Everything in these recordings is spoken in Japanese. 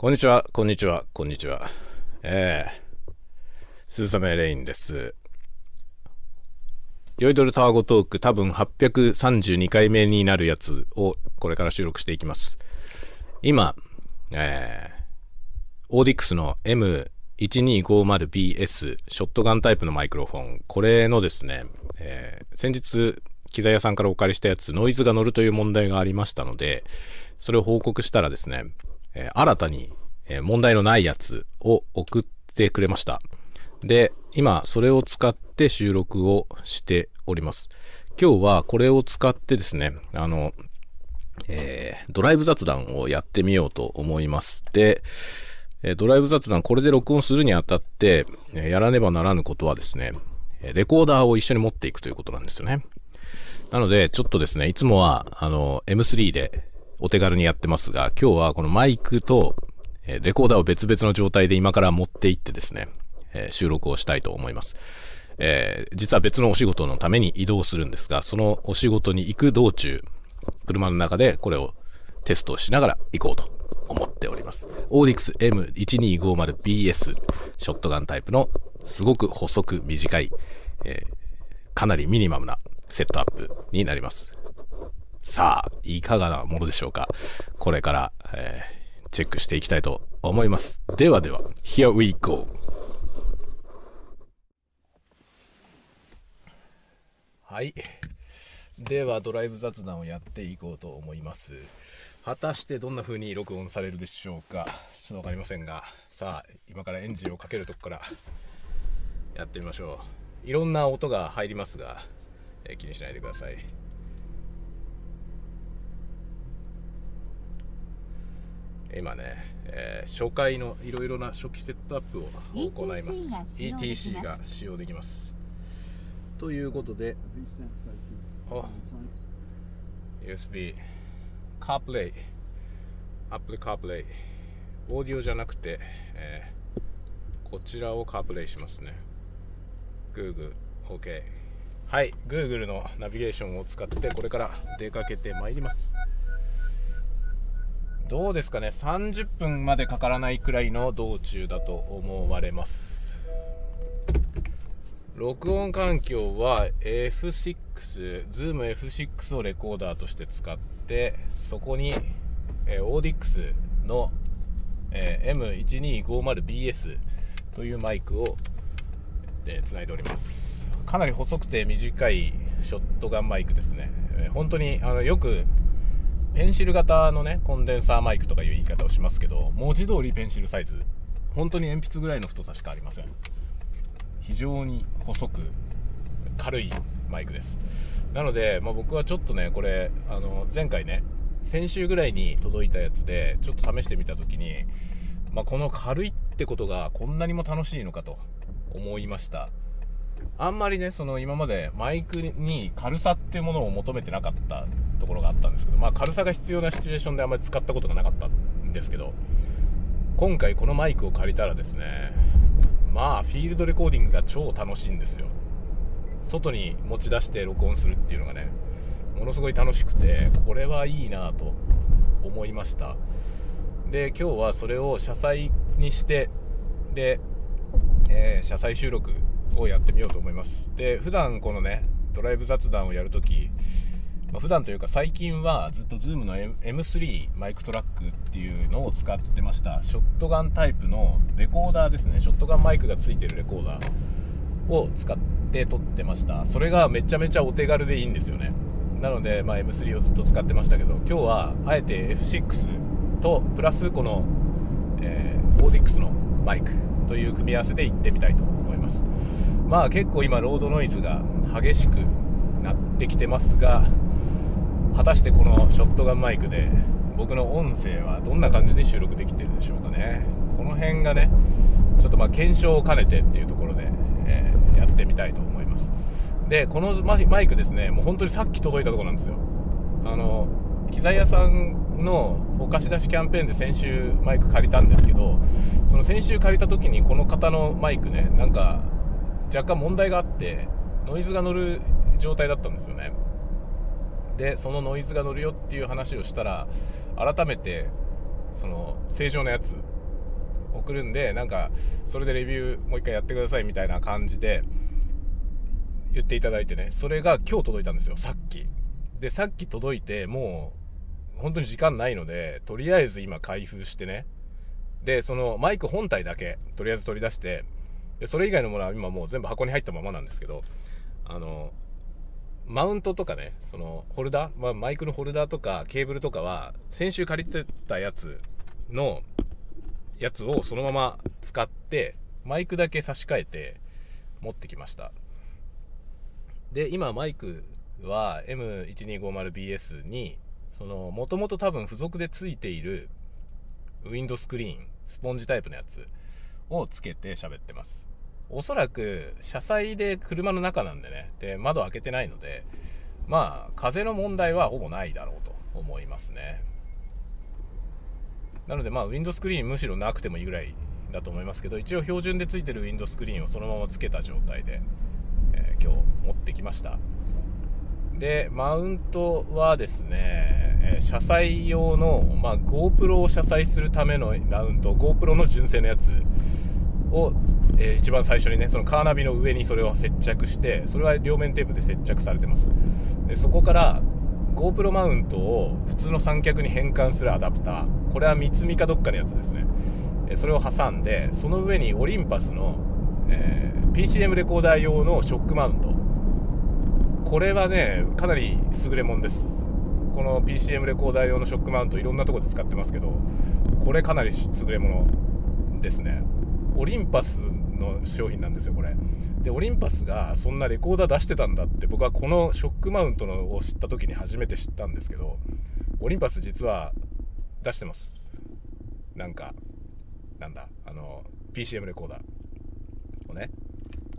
こんにちは、こんにちは、こんにちは。えー、鈴雨レインです。ヨイドルタワゴトーク多分832回目になるやつをこれから収録していきます。今、えー、オーディックスの M1250BS ショットガンタイプのマイクロフォン、これのですね、えー、先日機材屋さんからお借りしたやつ、ノイズが乗るという問題がありましたので、それを報告したらですね、えー、新たに、え、問題のないやつを送ってくれました。で、今、それを使って収録をしております。今日はこれを使ってですね、あの、えー、ドライブ雑談をやってみようと思います。で、えドライブ雑談、これで録音するにあたって、えやらねばならぬことはですね、レコーダーを一緒に持っていくということなんですよね。なので、ちょっとですね、いつもは、あの、M3 でお手軽にやってますが、今日はこのマイクと、えレコーダーを別々の状態で今から持っていってですね、え収録をしたいと思います。えー、実は別のお仕事のために移動するんですが、そのお仕事に行く道中、車の中でこれをテストしながら行こうと思っております。オーディクス M1250BS ショットガンタイプのすごく細く短い、えー、かなりミニマムなセットアップになります。さあ、いかがなものでしょうか？これから、えー、チェックしていきたいと思います。ではでは、Here we go! はい。では、ドライブ雑談をやっていこうと思います。果たしてどんな風に録音されるでしょうか？ちょっとわかりませんが、さあ、今からエンジンをかけるとこからやってみましょう。いろんな音が入りますが、えー、気にしないでください。今ね、えー、初回のいろいろな初期セットアップを行います。ETC が使用できます。ということで、USB、CarPlay、Apple CarPlay、オーディオじゃなくて、えー、こちらを CarPlay しますね。Google、OK。はい、Google のナビゲーションを使ってこれから出かけてまいります。どうですかね？30分までかからないくらいの道中だと思われます。録音環境は F6 Zoom F6 をレコーダーとして使ってそこに、えー、オーディックスの、えー、M1250BS というマイクをでつないでおります。かなり細くて短いショットガンマイクですね、えー、本当にあのよくペンシル型のねコンデンサーマイクとかいう言い方をしますけど文字通りペンシルサイズ。本当に鉛筆ぐらいの太さしかありません。非常に細く軽いマイクです。なので、まあ、僕はちょっとねこれあの前回ね先週ぐらいに届いたやつでちょっと試してみた時に、まあ、この軽いってことがこんなにも楽しいのかと思いました。あんまりねその今までマイクに軽さっていうものを求めてなかったところがあったんですけどまあ軽さが必要なシチュエーションであんまり使ったことがなかったんですけど今回このマイクを借りたらですねまあフィールドレコーディングが超楽しいんですよ。外に持ち出して録音するっていうのがねものすごい楽しくてこれはいいなと思いました。で今日はそれを車載にしてで、えー、車載収録をやってみようと思います。で普段このねドライブ雑談をやるとき、普段というか最近はずっと Zoom の M3 マイクトラックっていうのを使ってました。ショットガンタイプのレコーダーですね。ショットガンマイクがついてるレコーダーを使って撮ってました。それがめちゃめちゃお手軽でいいんですよね。なので、まあ、M3 をずっと使ってましたけど今日はあえて F6 とプラスこの、えー、オーディックスのマイクという組み合わせで行ってみたいと思います。まあ結構今ロードノイズが激しくなってきてますが果たしてこのショットガンマイクで僕の音声はどんな感じで収録できてるでしょうかね。この辺がねちょっとまあ検証を兼ねてっていうところで、えー、やってみたいと思います。でこのマイクですねもう本当にさっき届いたところなんですよ。あの機材屋さんのお貸し出しキャンペーンで先週マイク借りたんですけどその先週借りた時にこの方のマイクねなんか若干問題があってノイズが乗る状態だったんですよね。でそのノイズが乗るよっていう話をしたら改めてその正常なやつ送るんでなんかそれでレビューもう一回やってくださいみたいな感じで言っていただいてね。それが今日届いたんですよさっき。でさっき届いてもう本当に時間ないのでとりあえず今開封してね。でそのマイク本体だけとりあえず取り出してでそれ以外のものは今もう全部箱に入ったままなんですけどあのマウントとかねそのホルダー、まあ、マイクのホルダーとかケーブルとかは先週借りてたやつのやつをそのまま使ってマイクだけ差し替えて持ってきました。で今マイクは M1250BS にそのもともと多分付属でついているウィンドスクリーンスポンジタイプのやつをつけて喋ってます。おそらく車載で車の中なんでね。で窓開けてないのでまあ風の問題はほぼないだろうと思いますね。なのでまあウィンドスクリーンむしろなくてもいいぐらいだと思いますけど一応標準でついてるウィンドスクリーンをそのままつけた状態で、えー、今日持ってきました。でマウントはですね、え、車載用の、まあ、GoPro を車載するためのマウント GoPro の純正のやつを、えー、一番最初にねそのカーナビの上にそれを接着してそれは両面テープで接着されてます。でそこから GoPro マウントを普通の三脚に変換するアダプター。これは三つみかどっかのやつですね。それを挟んでその上にオリンパスの、えー、PCM レコーダー用のショックマウント。これはねかなり優れもんです。この PCM レコーダー用のショックマウントいろんなとこで使ってますけどこれかなり優れものですね。オリンパスの商品なんですよこれ。でオリンパスがそんなレコーダー出してたんだって僕はこのショックマウントのを知った時に初めて知ったんですけどオリンパス実は出してます。なんかなんだあの PCM レコーダーをね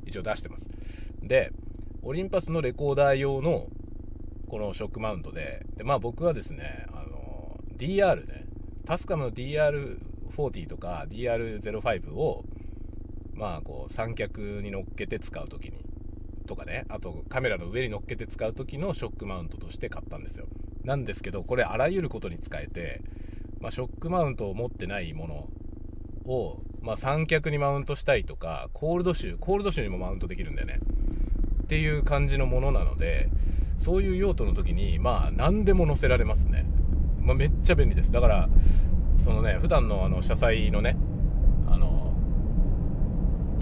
一応出してます。でオリンパスのレコーダー用のこのショックマウントででまあ僕はですねあの DR ねタスカムの DR40 とか DR05 をまあこう三脚に乗っけて使う時にとかね。あとカメラの上に乗っけて使う時のショックマウントとして買ったんですよ。なんですけどこれあらゆることに使えて、まあ、ショックマウントを持ってないものを、まあ、三脚にマウントしたいとかコールドシューコールドシューにもマウントできるんだよね。っていう感じのものなのでそういう用途の時にまあ何でも載せられますね、まあ、めっちゃ便利です。だからそのね普段のあの車載のね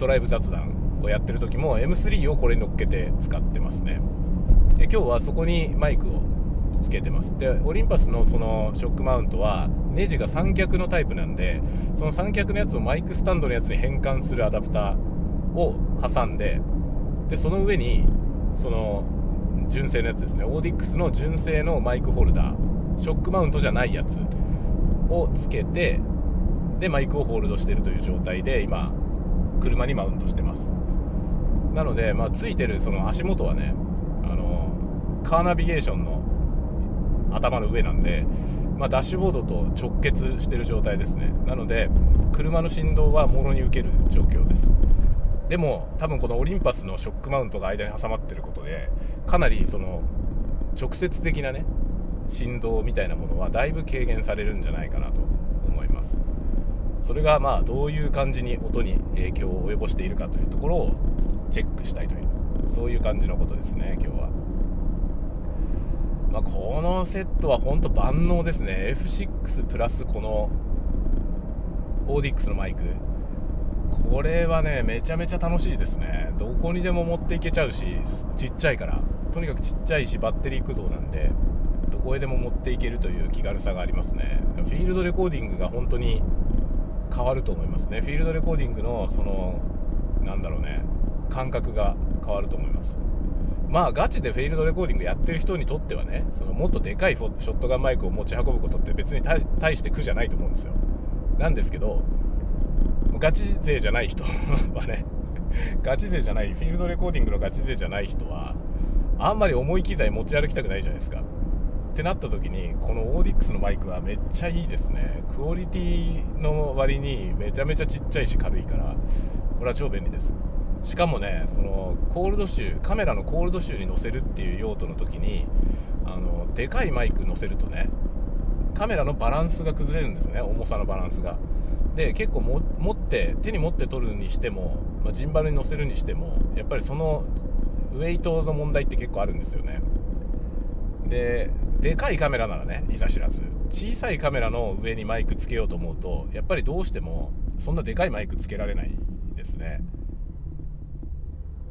ドライブ雑談をやってる時も M3 をこれに乗っけて使ってますね。で今日はそこにマイクをつけてます。でオリンパスのそのショックマウントはネジが三脚のタイプなんでその三脚のやつをマイクスタンドのやつに変換するアダプターを挟んででその上にその純正のやつですね。オーディックスの純正のマイクホルダーショックマウントじゃないやつをつけてでマイクをホールドしてるという状態で今車にマウントしてます。なので、まあ、ついてるその足元はねあのカーナビゲーションの頭の上なんで、まあ、ダッシュボードと直結してる状態ですね。なので車の振動はもろに受ける状況です。でも多分このオリンパスのショックマウントが間に挟まってることでかなりその直接的なね振動みたいなものはだいぶ軽減されるんじゃないかなと思います。それがまあどういう感じに音に影響を及ぼしているかというところをチェックしたいというそういう感じのことですね今日は。まあ、このセットは本当万能ですね。F6 プラスこのオーディックスのマイク。これはねめちゃめちゃ楽しいですね。どこにでも持っていけちゃうしちっちゃいから。とにかくちっちゃいしバッテリー駆動なんでどこへでも持っていけるという気軽さがありますね。フィールドレコーディングが本当に変わると思いますね。フィールドレコーディングのそのなんだろうね。感覚が変わると思います。まあガチでフィールドレコーディングやってる人にとってはねそのもっとでかいショットガンマイクを持ち運ぶことって別に大して苦じゃないと思うんですよ。なんですけどガチ勢じゃない人 はねガチ勢じゃないフィールドレコーディングのガチ勢じゃない人はあんまり重い機材持ち歩きたくないじゃないですか。ってなった時にこのオーディックスのマイクはめっちゃいいですね。クオリティの割にめちゃめちゃちっちゃいし軽いからこれは超便利です。しかもねそのコールド集カメラのコールド集に載せるっていう用途の時にあのでかいマイク載せるとねカメラのバランスが崩れるんですね。重さのバランスが。で結構も持って手に持って取るにしても、まあ、ジンバルに乗せるにしてもやっぱりそのウェイトの問題って結構あるんですよね。ででかいカメラならねいざ知らず。小さいカメラの上にマイクつけようと思うとやっぱりどうしてもそんなでかいマイクつけられないですね。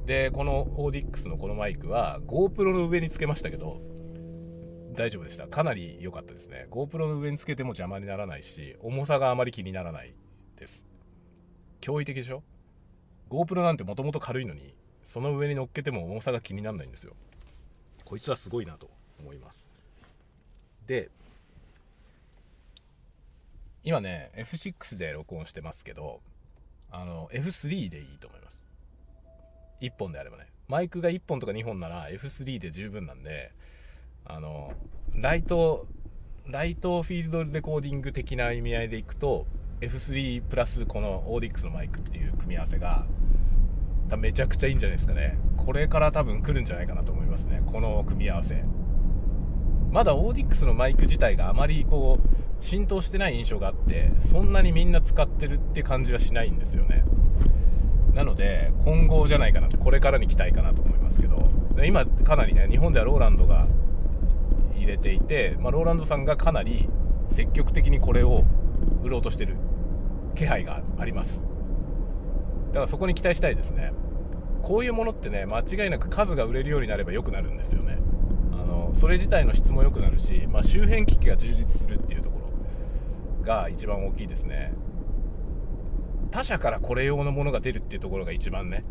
でこのオーディックスのこのマイクは GoPro の上につけましたけど大丈夫でした。かなり良かったですね。GoPro の上につけても邪魔にならないし重さがあまり気にならないです。驚異的でしょ？GoPro なんてもともと軽いのにその上に乗っけても重さが気にならないんですよ。こいつはすごいなと思います。で今ね F6 で録音してますけどあの F3 でいいと思います。1本であればね。マイクが1本とか2本なら F3 で十分なんであのライトライトフィールドレコーディング的な意味合いでいくと F3 プラスこの AUDIX のマイクっていう組み合わせがめちゃくちゃいいんじゃないですかね。これから多分来るんじゃないかなと思いますね。この組み合わせ。まだ AUDIX のマイク自体があまりこう浸透してない印象があってそんなにみんな使ってるって感じはしないんですよね。なので今後じゃないかなとこれからに期待かなと思いますけど今かなりね日本ではローランドが入れていて、まあ、ローランドさんがかなり積極的にこれを売ろうとしてる気配があります。だからそこに期待したいですね。こういうものってね間違いなく数が売れるようになれば良くなるんですよね。のそれ自体の質も良くなるし、まあ、周辺機器が充実するっていうところが一番大きいですね。他社からこれ用のものが出るっていうところが一番ね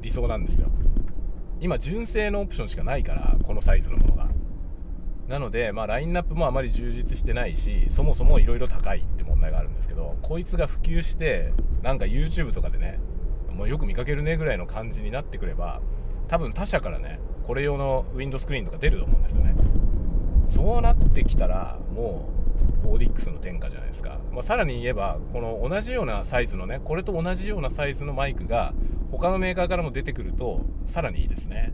理想なんですよ。今純正のオプションしかないからこのサイズのものが。なので、まあ、ラインナップもあまり充実してないしそもそもいろいろ高いって問題があるんですけどこいつが普及してなんか YouTube とかでねもうよく見かけるねぐらいの感じになってくれば多分他社からねこれ用のウィンドスクリーンとか出ると思うんですよね。そうなってきたらもうオーディックスの天下じゃないですか、まあ、さらに言えばこの同じようなサイズのねこれと同じようなサイズのマイクが他のメーカーからも出てくるとさらにいいですね。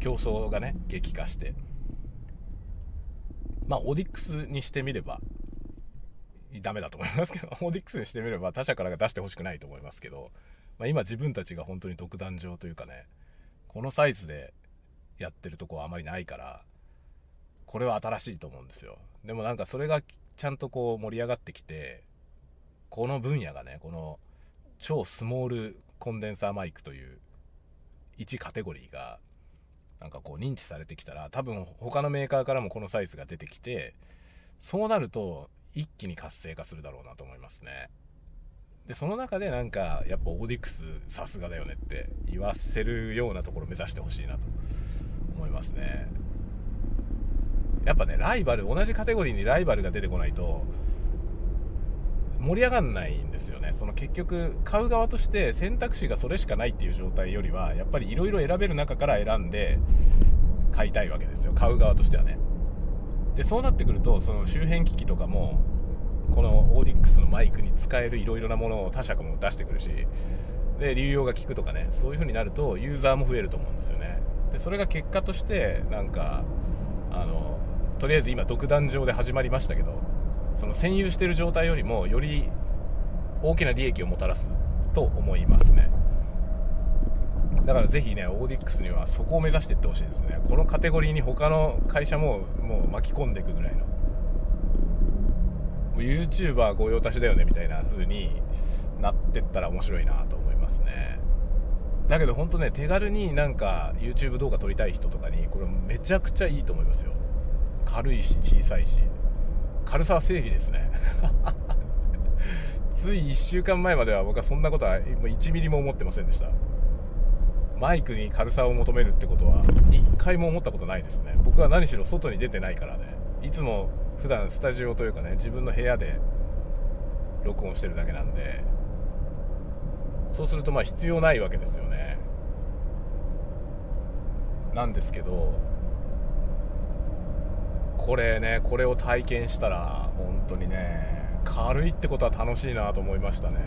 競争がね激化して。まあ、オーディックスにしてみれば、ダメだと思いますけど、オーディックスにしてみれば他社からが出してほしくないと思いますけど、まあ、今自分たちが本当に独壇場というかね、このサイズでやってるとこはあまりないから、これは新しいと思うんですよ。でもなんかそれがちゃんとこう盛り上がってきて、この分野がね、この超スモールコンデンサーマイクという1カテゴリーがなんかこう認知されてきたら多分他のメーカーからもこのサイズが出てきてそうなると一気に活性化するだろうなと思いますねでその中でなんかやっぱオーディクスさすがだよねって言わせるようなところ目指してほしいなと思いますね。やっぱねライバル同じカテゴリーにライバルが出てこないと盛り上がんないんですよね。その結局買う側として選択肢がそれしかないっていう状態よりはやっぱりいろいろ選べる中から選んで買いたいわけですよ。買う側としてはね。でそうなってくるとその周辺機器とかもこのオーディックスのマイクに使えるいろいろなものを他社も出してくるしで流用が効くとかねそういう風になるとユーザーも増えると思うんですよね。でそれが結果としてなんかあのとりあえず今独壇場で始まりましたけどその占有してる状態よりもより大きな利益をもたらすと思いますね。だからぜひねオーディックスにはそこを目指していってほしいですね。このカテゴリーに他の会社ももう巻き込んでいくぐらいの。YouTuber 御用達だよねみたいな風になってったら面白いなと思いますね。だけどほんとね手軽になんか YouTube 動画撮りたい人とかにこれめちゃくちゃいいと思いますよ。軽いし小さいし。軽さは正義ですね。つい1週間前までは僕はそんなことは1ミリも思ってませんでした。マイクに軽さを求めるってことは1回も思ったことないですね。僕は何しろ外に出てないからね。いつも普段スタジオというかね自分の部屋で録音してるだけなんでそうするとまあ必要ないわけですよね。なんですけどこれねこれを体験したら本当にね軽いってことは楽しいなと思いましたね。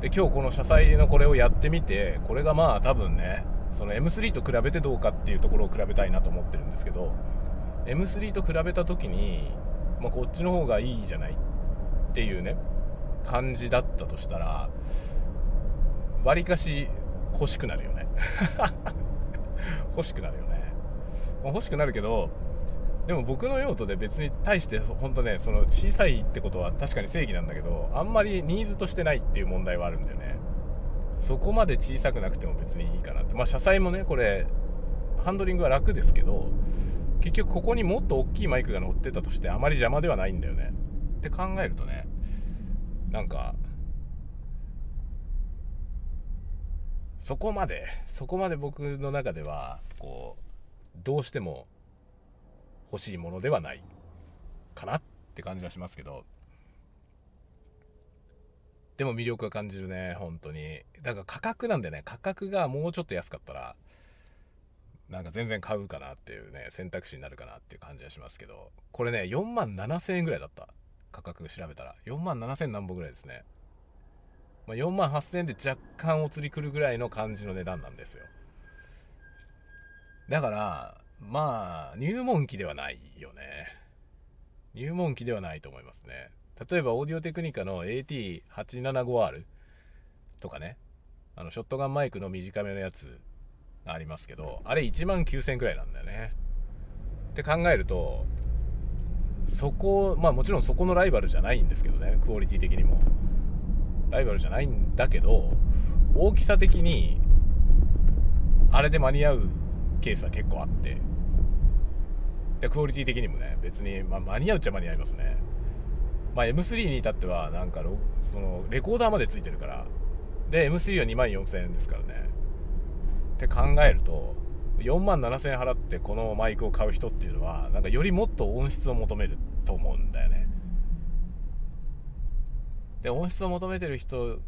で今日この車載のこれをやってみてこれがまあ多分ねその M3 と比べてどうかっていうところを比べたいなと思ってるんですけど M3 と比べた時に、まあ、こっちの方がいいじゃないっていうね感じだったとしたらわりかし欲しくなるよね。欲しくなるよね、欲しくなるけどでも僕の用途で別に対して本当ねその小さいってことは確かに正義なんだけどあんまりニーズとしてないっていう問題はあるんだよね。そこまで小さくなくても別にいいかなって。まあ車載もねこれハンドリングは楽ですけど結局ここにもっと大きいマイクが乗ってたとしてあまり邪魔ではないんだよね。って考えるとねなんかそこまでそこまで僕の中ではこうどうしても欲しいものではないかなって感じはしますけど。でも魅力は感じるね本当に。だから価格なんでね価格がもうちょっと安かったらなんか全然買うかなっていうね選択肢になるかなっていう感じはしますけど。これね4万7000円ぐらいだった。価格調べたら4万7000何本ぐらいですね、まあ、4万8000円で若干お釣りくるぐらいの感じの値段なんですよ。だからまあ入門機ではないよね。入門機ではないと思いますね。例えばオーディオテクニカの AT875R とかね。あのショットガンマイクの短めのやつがありますけどあれ1万9000円くらいなんだよね。って考えるとそこまあもちろんそこのライバルじゃないんですけどねクオリティ的にも。ライバルじゃないんだけど大きさ的にあれで間に合うケースは結構あって。でクオリティ的にもね別に、まあ、間に合うっちゃ間に合いますね。まあ M3 に至ってはなんかそのレコーダーまでついてるから。で M3 は2万4000円ですからね。って考えると4万7000円払ってこのマイクを買う人っていうのはなんかよりもっと音質を求めると思うんだよね。で音質を求めてる人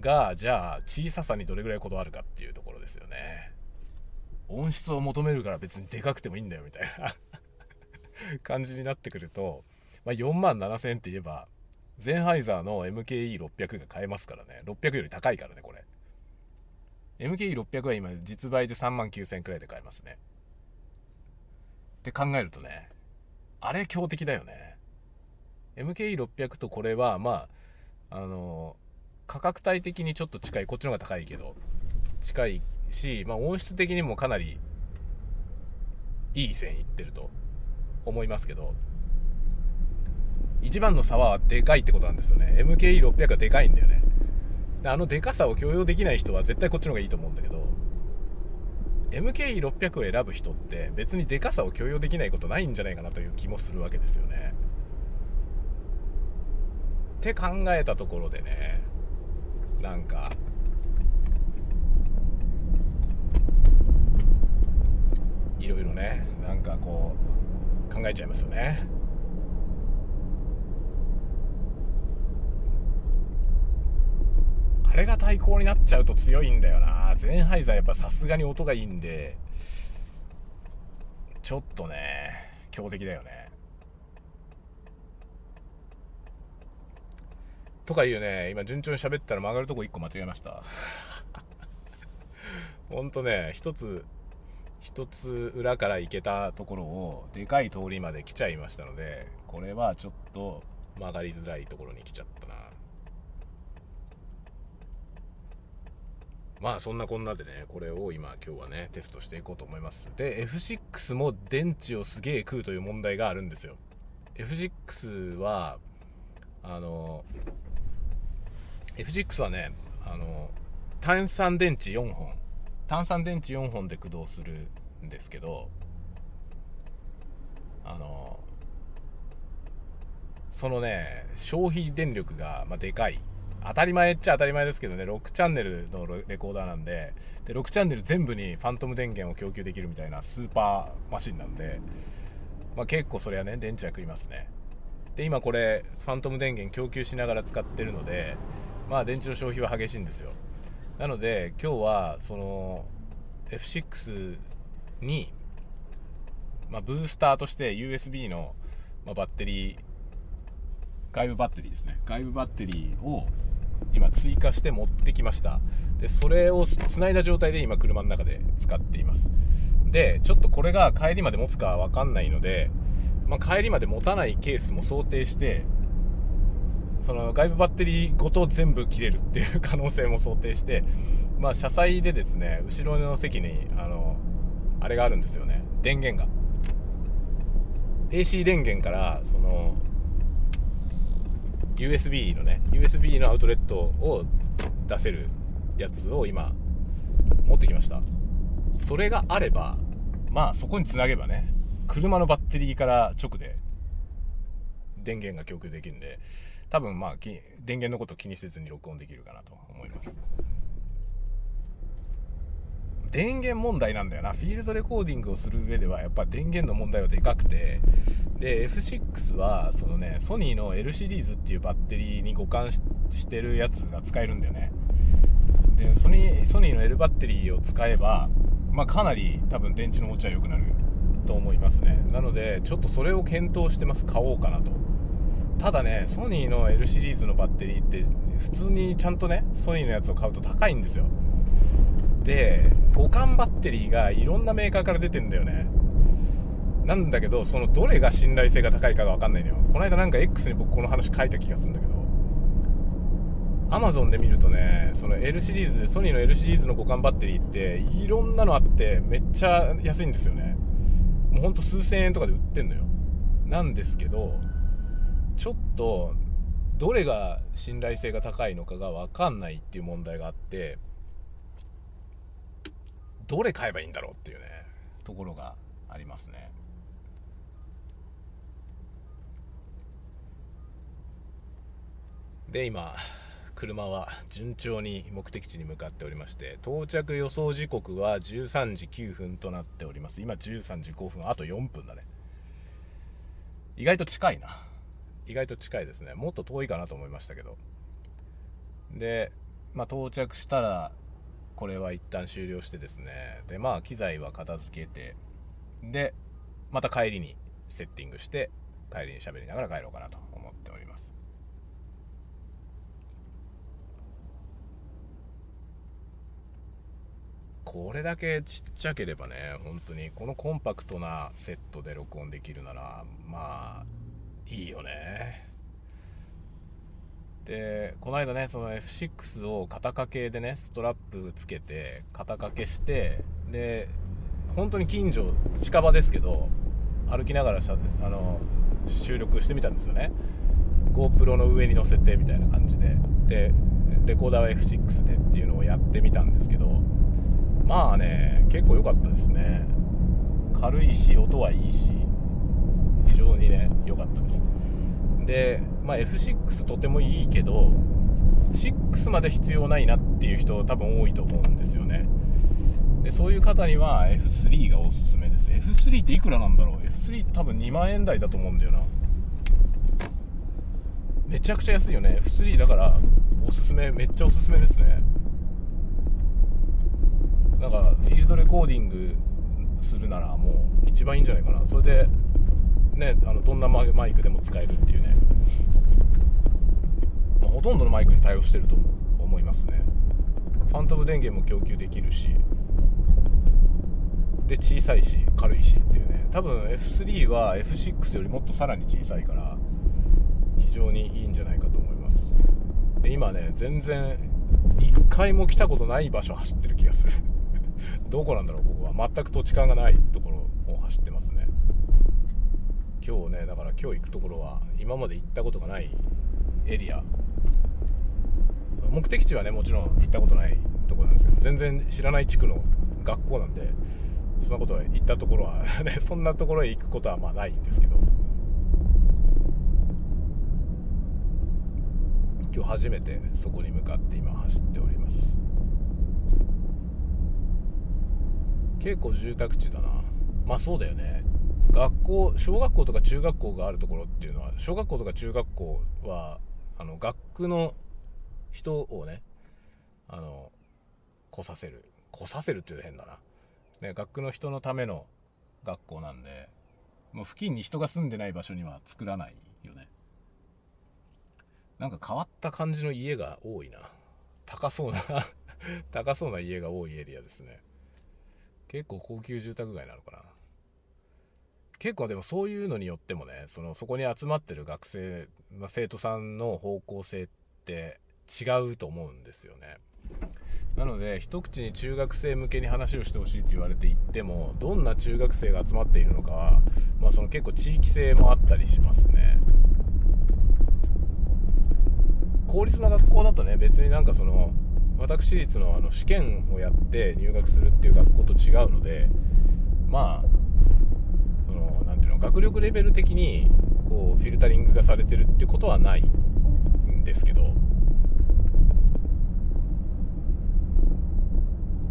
がじゃあ小ささにどれぐらいこだわるかっていうところですよね。音質を求めるから別にでかくてもいいんだよみたいな 感じになってくると、まあ、4万7000円って言えばゼンハイザーの MKE600 が買えますからね。600より高いからねこれ。MKE600 は今実売で3万9000円くらいで買えますね。って考えるとねあれ強敵だよね。MKE600 とこれはまああの価格帯的にちょっと近い。こっちの方が高いけど近いし、まあ、音質的にもかなりいい線いってると思いますけど一番の差はでかいってことなんですよね。MKE600 はでかいんだよね。あのでかさを許容できない人は絶対こっちの方がいいと思うんだけど MKE600 を選ぶ人って別にでかさを許容できないことないんじゃないかなという気もするわけですよね。って考えたところでねなんかいろいろねなんかこう考えちゃいますよね。あれが対抗になっちゃうと強いんだよな。ゼンハイザーやっぱさすがに音がいいんで。ちょっとね強敵だよね。とかいうね今順調に喋ったら曲がるとこ1個間違えました。ほんとね一つ一つ裏から行けたところをでかい通りまで来ちゃいましたのでこれはちょっと曲がりづらいところに来ちゃったな。まあそんなこんなでねこれを今今日はねテストしていこうと思います。で F6 も電池をすげえ食うという問題があるんですよ。F6 はあの F6 はねあの炭酸電池4本。炭酸電池4本で駆動するんですけどあのそのね消費電力が、まあ、でかい。当たり前っちゃ当たり前ですけどね6チャンネルのレコーダーなんでで6チャンネル全部にファントム電源を供給できるみたいなスーパーマシンなんで、まあ、結構それはね電池は食いますね。で今これファントム電源供給しながら使ってるのでまあ電池の消費は激しいんですよ。なので今日はその F6 に、まあ、ブースターとして USB の、ま、バッテリー外部バッテリーですね。外部バッテリーを今追加して持ってきました。でそれをつないだ状態で今車の中で使っています。でちょっとこれが帰りまで持つか分かんないので、まあ、帰りまで持たないケースも想定してその外部バッテリーごと全部切れるっていう可能性も想定して、まあ、車載でですね後ろの席にあのあれがあるんですよね。電源が。AC 電源からその USB のね USB のアウトレットを出せるやつを今持ってきました。それがあればまあそこにつなげばね車のバッテリーから直で電源が供給できるんで多分まあ電源のこと気にせずに録音できるかなと思います。電源問題なんだよな。フィールドレコーディングをする上ではやっぱ電源の問題はでかくて。で F6 はそのねソニーの L シリーズっていうバッテリーに互換してるやつが使えるんだよね。でソニーソニーの L バッテリーを使えば、まあ、かなり多分電池の持ちは良くなると思いますね。なのでちょっとそれを検討してます。買おうかなと。ただねソニーの L シリーズのバッテリーって普通にちゃんとねソニーのやつを買うと高いんですよ。で互換バッテリーがいろんなメーカーから出てんだよね。なんだけどそのどれが信頼性が高いかが分かんないのよ。この間なんか X に僕この話書いた気がするんだけど。Amazon で見るとねその L シリーズソニーの L シリーズの互換バッテリーっていろんなのあってめっちゃ安いんですよね。もうほんと数千円とかで売ってんのよ。なんですけどちょっとどれが信頼性が高いのかが分かんないっていう問題があってどれ買えばいいんだろうっていうね。ところがありますね。で今車は順調に目的地に向かっておりまして到着予想時刻は13時9分となっております。今13時5分あと4分だね。意外と近いな。意外と近いですね。もっと遠いかなと思いましたけど。で、まあ、到着したらこれは一旦終了してですね。でまあ機材は片付けてでまた帰りにセッティングして帰りに喋りながら帰ろうかなと思っております。これだけちっちゃければね本当にこのコンパクトなセットで録音できるならまあいいよね。でこの間ねその F6 を肩掛けでねストラップつけて肩掛けしてで本当に近所近場ですけど歩きながらあの収録してみたんですよね。GoPro の上に乗せてみたいな感じで。でレコーダーは F6 でっていうのをやってみたんですけどまあね結構良かったですね。軽いし音はいいし非常にね良かったです。で、まあ、F6 とてもいいけど6まで必要ないなっていう人多分多いと思うんですよね。でそういう方には F3 がおすすめです。F3 っていくらなんだろう？F3 って多分2万円台だと思うんだよな。めちゃくちゃ安いよね。F3 だからおすすめめっちゃおすすめですね。なんかフィールドレコーディングするならもう一番いいんじゃないかな。それでねあのどんなマイクでも使えるっていうね、まあ、ほとんどのマイクに対応してると思いますね。ファントム電源も供給できるしで小さいし軽いしっていうね。多分 F3 は F6 よりもっとさらに小さいから非常にいいんじゃないかと思います。で今ね全然1回も来たことない場所走ってる気がする。どこなんだろうここは。全く土地勘がないところを走ってますね。今日ねだから今日行くところは今まで行ったことがないエリア。目的地はねもちろん行ったことないところなんですけど全然知らない地区の学校なんでそんなことは行ったところは そんなところへ行くことはまあないんですけど。今日初めてそこに向かって今走っております。結構住宅地だな。まあそうだよね。学校小学校とか中学校があるところっていうのは小学校とか中学校はあの学区の人をねあの来させる。来させるっていうと変だな、ね、学区の人のための学校なんでもう付近に人が住んでない場所には作らないよね。なんか変わった感じの家が多いな。高そうな高そうな家が多いエリアですね。結構高級住宅街なのかな。結構でもそういうのによってもねそのそこに集まってる学生、まあ、生徒さんの方向性って違うと思うんですよね。なので一口に中学生向けに話をしてほしいって言われていってもどんな中学生が集まっているのかは、まあ、その結構地域性もあったりしますね。公立の学校だとね別になんかその私立のあの試験をやって入学するっていう学校と違うのでまあ学力レベル的にこうフィルタリングがされてるってことはないんですけど。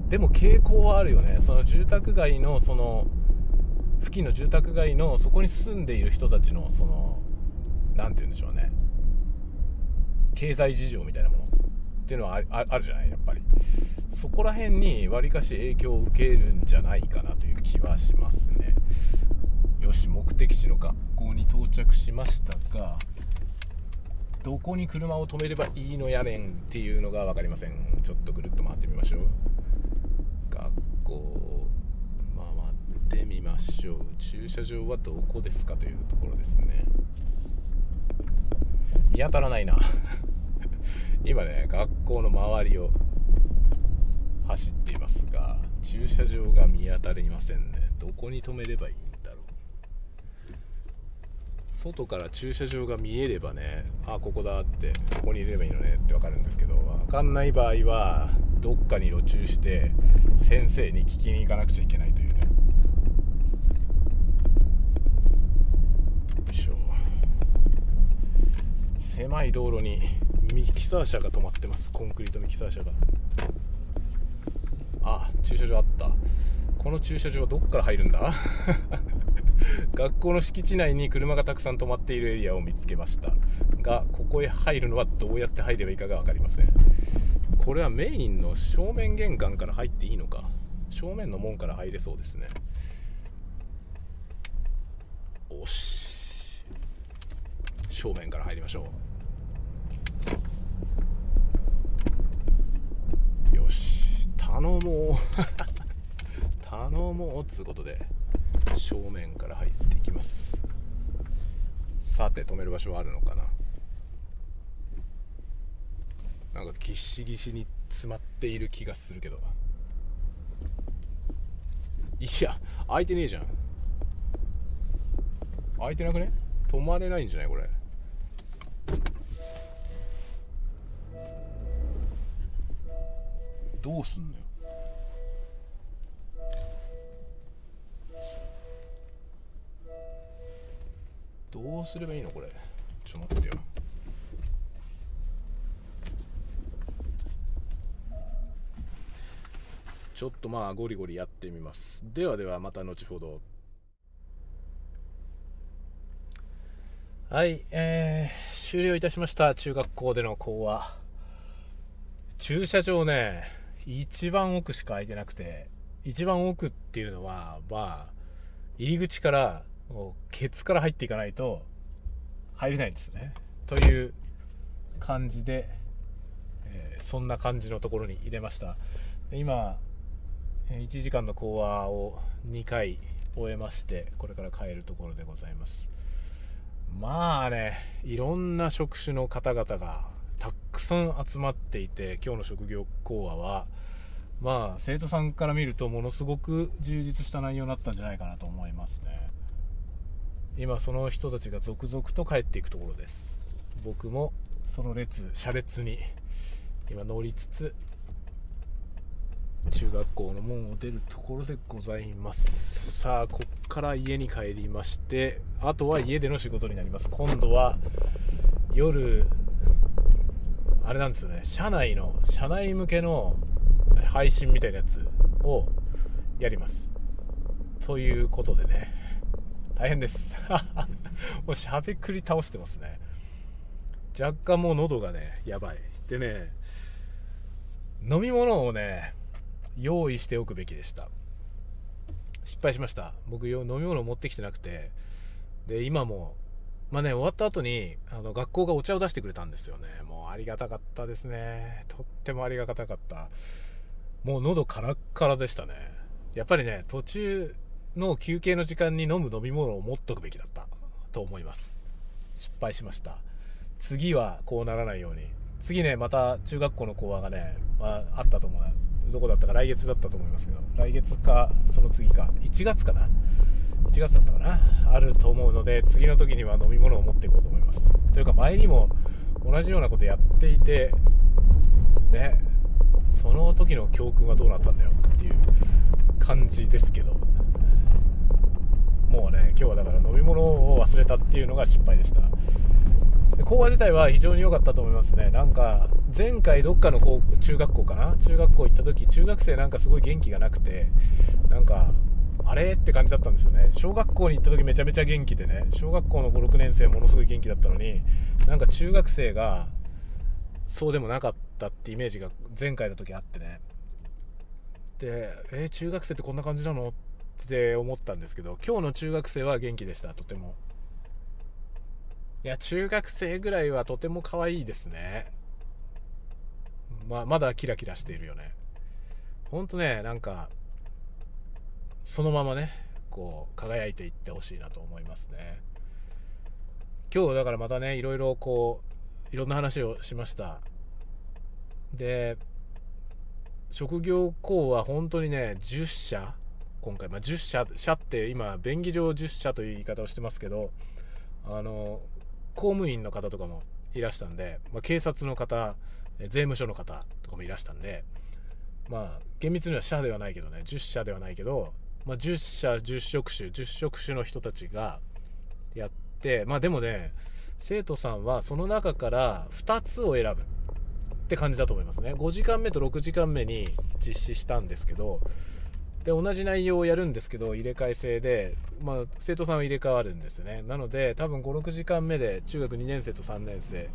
でも傾向はあるよね。その住宅街のその付近の住宅街のそこに住んでいる人たちのその何て言うんでしょうね。経済事情みたいなもの。っていうのはあるじゃない？やっぱり。そこら辺にわりかし影響を受けるんじゃないかなという気はしますね。よし目的地の学校に到着しましたがどこに車を止めればいいのやねんっていうのが分かりません。ちょっとぐるっと回ってみましょう。学校まあ待ってみましょう。駐車場はどこですかというところですね。見当たらないな。今ね学校の周りを走っていますが駐車場が見当たりませんね。どこに止めればいい？外から駐車場が見えればねあここだってここに入れればいいのねって分かるんですけど分かんない場合はどっかに路駐して先生に聞きに行かなくちゃいけないというね。よいしょ。狭い道路にミキサー車が止まってます。コンクリートミキサー車が。あ駐車場あった。この駐車場はどっから入るんだ？学校の敷地内に車がたくさん止まっているエリアを見つけました。がここへ入るのはどうやって入ればいいかが分かりません。これはメインの正面玄関から入っていいのか。正面の門から入れそうですね。おし。正面から入りましょう。よし。頼もう。頼もうっつうことで。正面から入っていきます。さて止める場所はあるのかな？なんかぎしぎしに詰まっている気がするけど。いや開いてねえじゃん。開いてなくね？止まれないんじゃないこれ。どうすんのよ？どうすればいいのこれ？ちょっと待ってよ。ちょっとまあゴリゴリやってみます。ではではまた後ほど。はいえー、終了いたしました。中学校での講話。駐車場ね一番奥しか空いてなくて一番奥っていうのはまあ入り口からケツから入っていかないと入れないんですね。という感じで、えー、そんな感じのところに入れました。今1時間の講話を2回終えましてこれから帰るところでございます。まあねいろんな職種の方々がたくさん集まっていて今日の職業講話はまあ生徒さんから見るとものすごく充実した内容になったんじゃないかなと思いますね。今その人たちが続々と帰っていくところです。僕もその列車列に今乗りつつ中学校の門を出るところでございます。さあこっから家に帰りましてあとは家での仕事になります。今度は夜あれなんですよね。社内の社内向けの配信みたいなやつをやります。ということでね。大変です。もうしゃべくり倒してますね。若干もう喉がねやばい。でね飲み物をね用意しておくべきでした。失敗しました。僕飲み物持ってきてなくて。で今もまあね終わった後にあの学校がお茶を出してくれたんですよね。もうありがたかったですね。とってもありがたかった。もう喉カラッカラでしたね。やっぱりね途中の休憩の時間に飲む飲み物を持っとくべきだったと思います。失敗しました。次はこうならないように。次ねまた中学校の講話がね、まあ、あったと思う。どこだったか来月だったと思いますけど。来月かその次か。1月かな。1月だったかな。あると思うので次の時には飲み物を持っていこうと思います。というか前にも同じようなことやっていてねその時の教訓はどうなったんだよっていう感じですけど。もうね今日はだから飲み物を忘れたっていうのが失敗でした。講話自体は非常に良かったと思いますね。なんか前回どっかの高中学校かな？中学校行った時中学生なんかすごい元気がなくてなんかあれ？って感じだったんですよね。小学校に行った時めちゃめちゃ元気でね。小学校の56年生ものすごい元気だったのになんか中学生がそうでもなかったってイメージが前回の時あってね。でえー、中学生ってこんな感じなの？っって思ったんですけど今日の中学生は元気でした？とても。いや中学生ぐらいはとても可愛いですね。まあ、まだキラキラしているよね。ほんとねなんかそのままねこう輝いていってほしいなと思いますね。今日だからまたねいろいろこういろんな話をしました。で職業校は本当にね10社今回、まあ、10社社って今便宜上10社という言い方をしてますけどあの公務員の方とかもいらしたんで、まあ、警察の方税務署の方とかもいらしたんでまあ厳密には社ではないけどね10社ではないけど、まあ、10社10職種10職種の人たちがやってまあでもね生徒さんはその中から2つを選ぶって感じだと思いますね。5時間目と6時間目に実施したんですけどで同じ内容をやるんですけど入れ替え制で、まあ、生徒さんは入れ替わるんですよね。なので多分56時間目で中学2年生と3年生。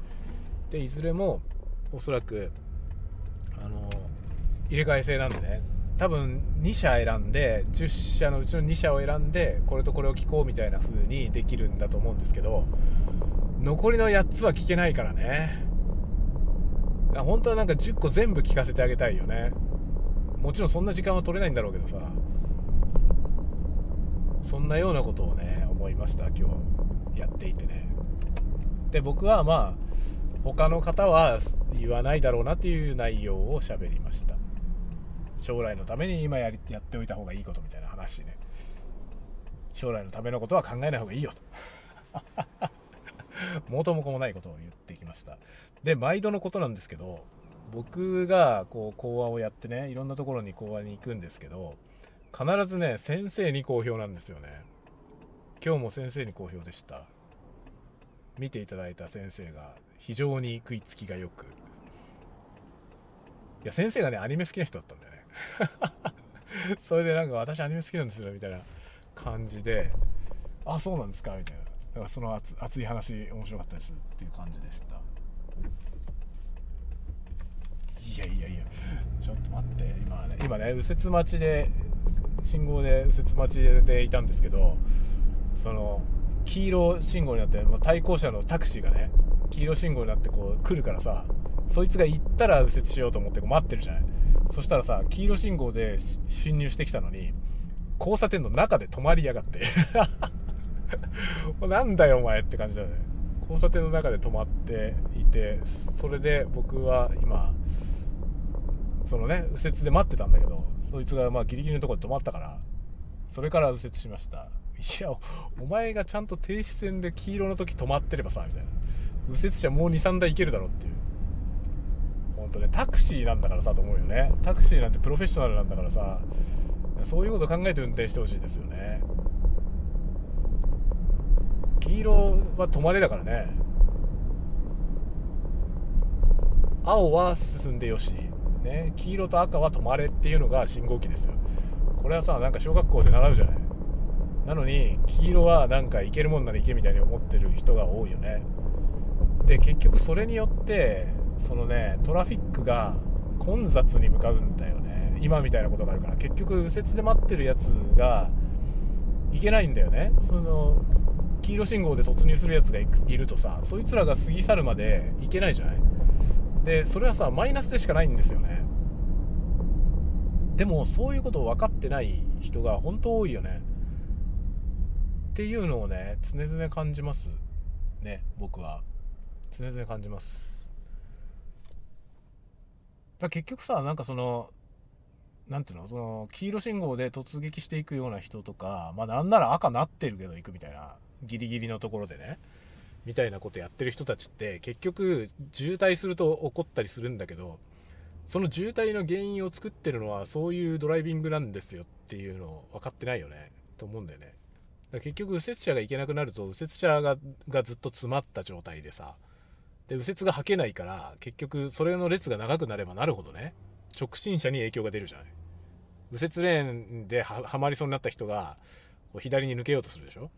でいずれもおそらくあの入れ替え制なんでね。多分2社選んで10社のうちの2社を選んでこれとこれを聞こうみたいな風にできるんだと思うんですけど残りの8つは聞けないからね。本当はなんか10個全部聞かせてあげたいよね。もちろんそんな時間は取れないんだろうけどさそんなようなことをね思いました今日やっていてね。で僕はまあ他の方は言わないだろうなっていう内容を喋りました。将来のために今やりやっておいた方がいいことみたいな話ね。将来のためのことは考えない方がいいよと。元も子もないことを言ってきました。で毎度のことなんですけど僕がこう講話をやってねいろんなところに講話に行くんですけど必ずね先生に好評なんですよね。今日も先生に好評でした。見ていただいた先生が非常に食いつきがよく。いや先生がねアニメ好きな人だったんだよね。それでなんか私アニメ好きなんですよみたいな感じであそうなんですかみたいな。だからその熱い話面白かったですっていう感じでした。いやいやいやちょっと待って今ね今ね右折待ちで信号で右折待ちでいたんですけどその黄色信号になってもう対向車のタクシーがね黄色信号になってこう来るからさそいつが行ったら右折しようと思ってこう待ってるじゃない。そしたらさ黄色信号で進入してきたのに交差点の中で止まりやがって。なんだよお前って感じだよね。交差点の中で止まっていてそれで僕は今そのね右折で待ってたんだけどそいつがまあギリギリのところで止まったからそれから右折しました。いやお前がちゃんと停止線で黄色の時止まってればさみたいな。右折車もう23台行けるだろっていう。本当ねタクシーなんだからさと思うよね。タクシーなんてプロフェッショナルなんだからさそういうこと考えて運転してほしいですよね。黄色は止まれだからね。青は進んでよし。ね、黄色と赤は止まれっていうのが信号機ですよ。これはさなんか小学校で習うじゃない。なのに黄色はなんか行けるもんなら行けみたいに思ってる人が多いよね。で結局それによってそのねトラフィックが混雑に向かうんだよね。今みたいなことがあるから。結局右折で待ってるやつが行けないんだよね。その黄色信号で突入するやつがいるとさそいつらが過ぎ去るまで行けないじゃない。でそれはさマイナスでしかないんですよね。でもそういうことを分かってない人が本当多いよね。っていうのをね常々感じます。ね僕は。常々感じます。だ結局さなんかその何ていうの？その黄色信号で突撃していくような人とかまあなんなら赤なってるけど行くみたいなギリギリのところでね。みたいなことやってる人たちって結局渋滞すると怒ったりするんだけどその渋滞の原因を作ってるのはそういうドライビングなんですよっていうのを分かってないよねと思うんだよね。だ結局右折車が行けなくなると右折車ががずっと詰まった状態でさで右折が履けないから結局それの列が長くなればなるほどね直進車に影響が出るじゃない。右折レーンではまりそうになった人がこう左に抜けようとするでしょ。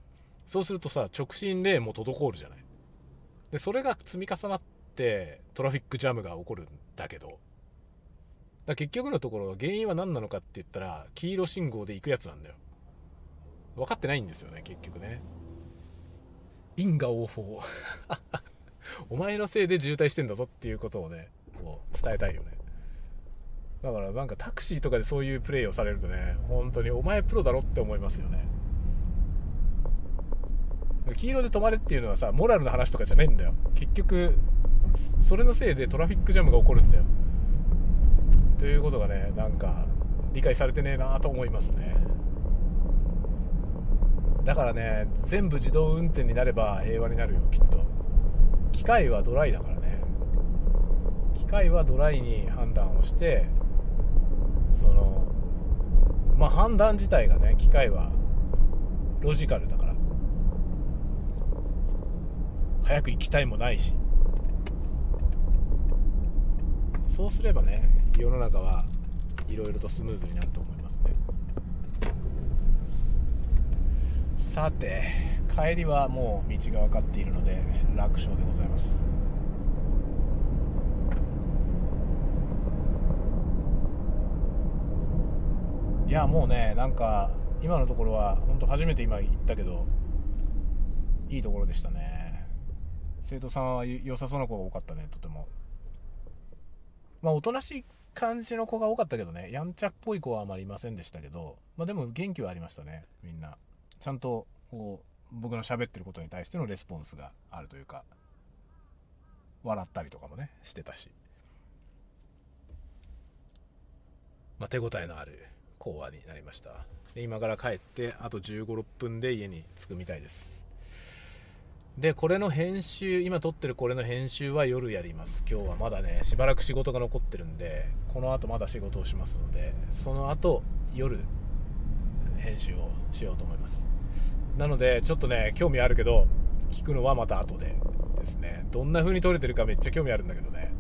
そうするとさ直進レーンも滞るじゃない。でそれが積み重なってトラフィックジャムが起こるんだけど。だ結局のところ原因は何なのかって言ったら黄色信号で行くやつなんだよ。分かってないんですよね結局ね。因果応報。お前のせいで渋滞してんだぞっていうことをねこう伝えたいよね。だからなんかタクシーとかでそういうプレイをされるとね本当にお前プロだろって思いますよね。黄色で止まれっていうのはさモラルの話とかじゃねえんだよ。結局それのせいでトラフィックジャムが起こるんだよ。ということがねなんか理解されてねえなと思いますね。だからね全部自動運転になれば平和になるよきっと。機械はドライだからね。機械はドライに判断をしてそのまあ判断自体がね機械はロジカルだから。早く行きたいもないし。そうすればね世の中はいろいろとスムーズになると思いますね。さて帰りはもう道が分かっているので楽勝でございます。いやもうねなんか今のところは本当初めて今言ったけどいいところでしたね。生徒さんは良さそうな子が多かったねとても。まあおとなしい感じの子が多かったけどねやんちゃっぽい子はあまりいませんでしたけどまあでも元気はありましたねみんな。ちゃんとこう僕の喋ってることに対してのレスポンスがあるというか笑ったりとかもねしてたし。まあ手応えのある講話になりました。で今から帰ってあと1 5 6分で家に着くみたいです。でこれの編集今撮ってるこれの編集は夜やります。今日はまだねしばらく仕事が残ってるんでこの後まだ仕事をしますのでその後夜編集をしようと思います。なのでちょっとね興味あるけど聞くのはまた後でですね。どんな風に撮れてるかめっちゃ興味あるんだけどね。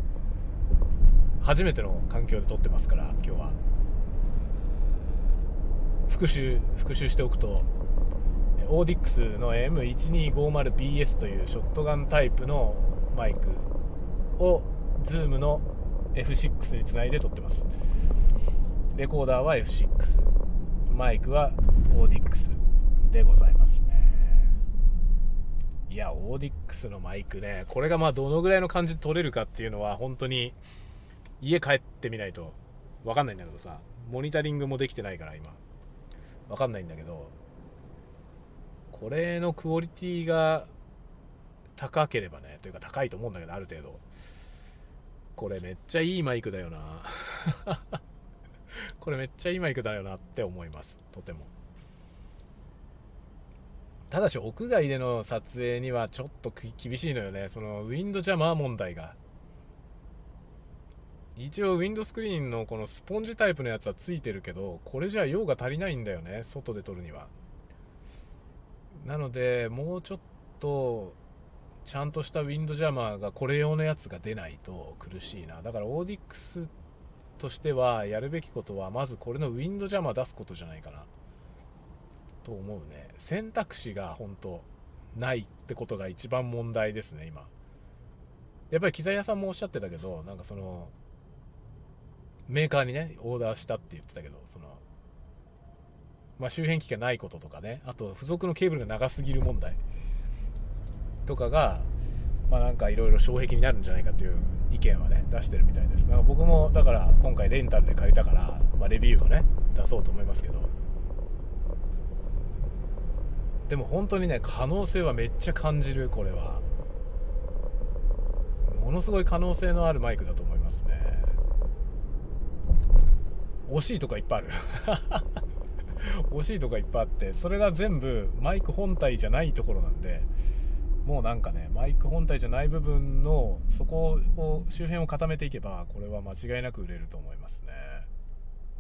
初めての環境で撮ってますから今日は。復習復習しておくとオーディックスの M1250BS というショットガンタイプのマイクを Zoom の F6 につないで撮ってます。レコーダーは F6 マイクはオーディックスでございますね。いやオーディックスのマイクね。これがまあどのぐらいの感じで撮れるかっていうのは本当に家帰ってみないと分かんないんだけどさ。モニタリングもできてないから今。分かんないんだけど。これのクオリティが高ければねというか高いと思うんだけどある程度。これめっちゃいいマイクだよな。これめっちゃいいマイクだよなって思います。とても。ただし屋外での撮影にはちょっと厳しいのよね。そのウィンドジャマー問題が。一応ウィンドスクリーンのこのスポンジタイプのやつはついてるけどこれじゃ用が足りないんだよね外で撮るには。なのでもうちょっとちゃんとしたウィンドジャマーがこれ用のやつが出ないと苦しいな。だからオーディックスとしてはやるべきことはまずこれのウィンドジャマー出すことじゃないかな。と思うね。選択肢が本当ないってことが一番問題ですね今。やっぱり機材屋さんもおっしゃってたけどなんかそのメーカーにねオーダーしたって言ってたけどそのまあ、周辺機器がないこととかね。あと付属のケーブルが長すぎる問題。とかがまあなんかいろいろ障壁になるんじゃないかという意見はね出してるみたいです。だから僕もだから今回レンタルで借りたから、まあ、レビューをね出そうと思いますけど。でも本当にね可能性はめっちゃ感じるこれは。ものすごい可能性のあるマイクだと思いますね。惜しいとかいっぱいある。惜しいとかいっぱいあってそれが全部マイク本体じゃないところなんでもうなんかねマイク本体じゃない部分のそこを周辺を固めていけばこれは間違いなく売れると思いますね。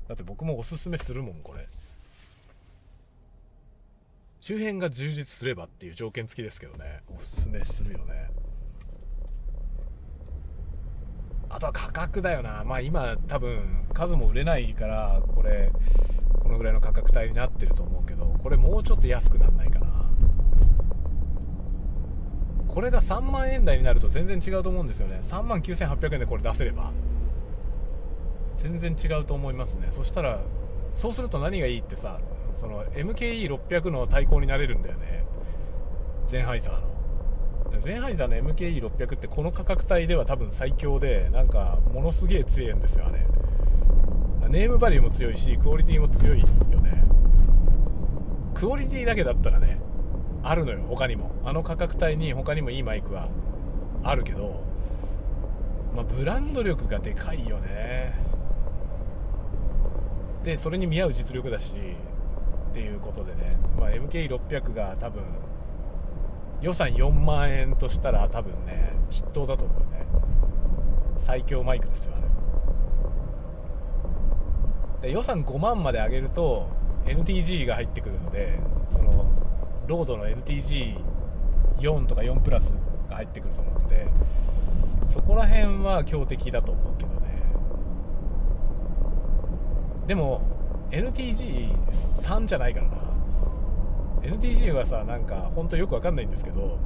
だって僕もおすすめするもんこれ。周辺が充実すればっていう条件付きですけどね。おすすめするよね。あとは価格だよな。まあ今多分数も売れないからこれこのぐらいの価格帯になってると思うけどこれもうちょっと安くなんないかな。これが3万円台になると全然違うと思うんですよね。3万9800円でこれ出せれば。全然違うと思いますね。そしたらそうすると何がいいってさその MKE600 の対抗になれるんだよね。ゼンハイザーの。ゼンハイザーの MKE600 ってこの価格帯では多分最強でなんかものすげえ強いんですよあれ。ネームバリューも強いしクオリティも強いよね。クオリティだけだったらねあるのよ他にも。あの価格帯に他にもいいマイクはあるけど、まあ、ブランド力がでかいよね。でそれに見合う実力だしっていうことでね、まあ、MK600 が多分予算4万円としたら多分ね筆頭だと思うね。最強マイクですよあれ。で予算5万まで上げると NTG が入ってくるのでそのロードの NTG4 とか4プラスが入ってくると思うんでそこら辺は強敵だと思うけどね。でも NTG3 じゃないからな。NTG はさなんかほんとよくわかんないんですけど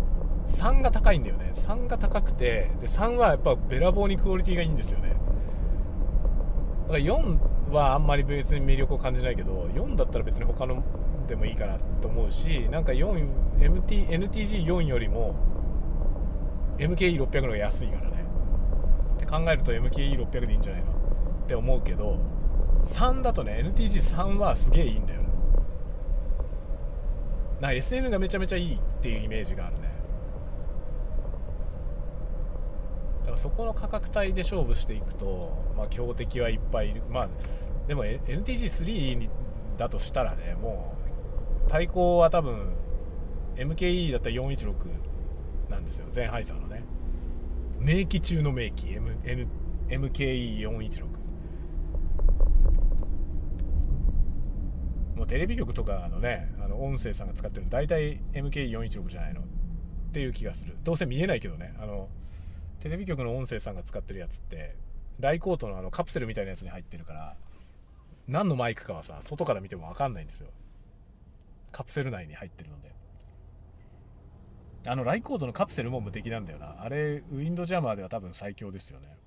3が高いんだよね。3が高くてで3はやっぱべらぼうにクオリティがいいんですよね。だから4はあんまり別に魅力を感じないけど4だったら別に他のでもいいかなと思うしなんか 4MT NTG4 よりも MKE600 の方が安いからね。って考えると MKE600 でいいんじゃないの？って思うけど3だとね NTG3 はすげえいいんだよね。な SN がめちゃめちゃいいっていうイメージがあるね。だからそこの価格帯で勝負していくと、まあ、強敵はいっぱいいる。まあでも NTG3 だとしたらねもう対抗は多分 MKE だったら416なんですよ。ゼンハイザーのね。名機中の名機、M N、MKE416 もうテレビ局とかのねあの音声さんが使ってるの大体 MK416 じゃないの。っていう気がする。どうせ見えないけどね。あのテレビ局の音声さんが使ってるやつってライコートのあのカプセルみたいなやつに入ってるから何のマイクかはさ外から見ても分かんないんですよ。カプセル内に入ってるので。あのライコードのカプセルも無敵なんだよな。あれウィンドジャマーでは多分最強ですよね。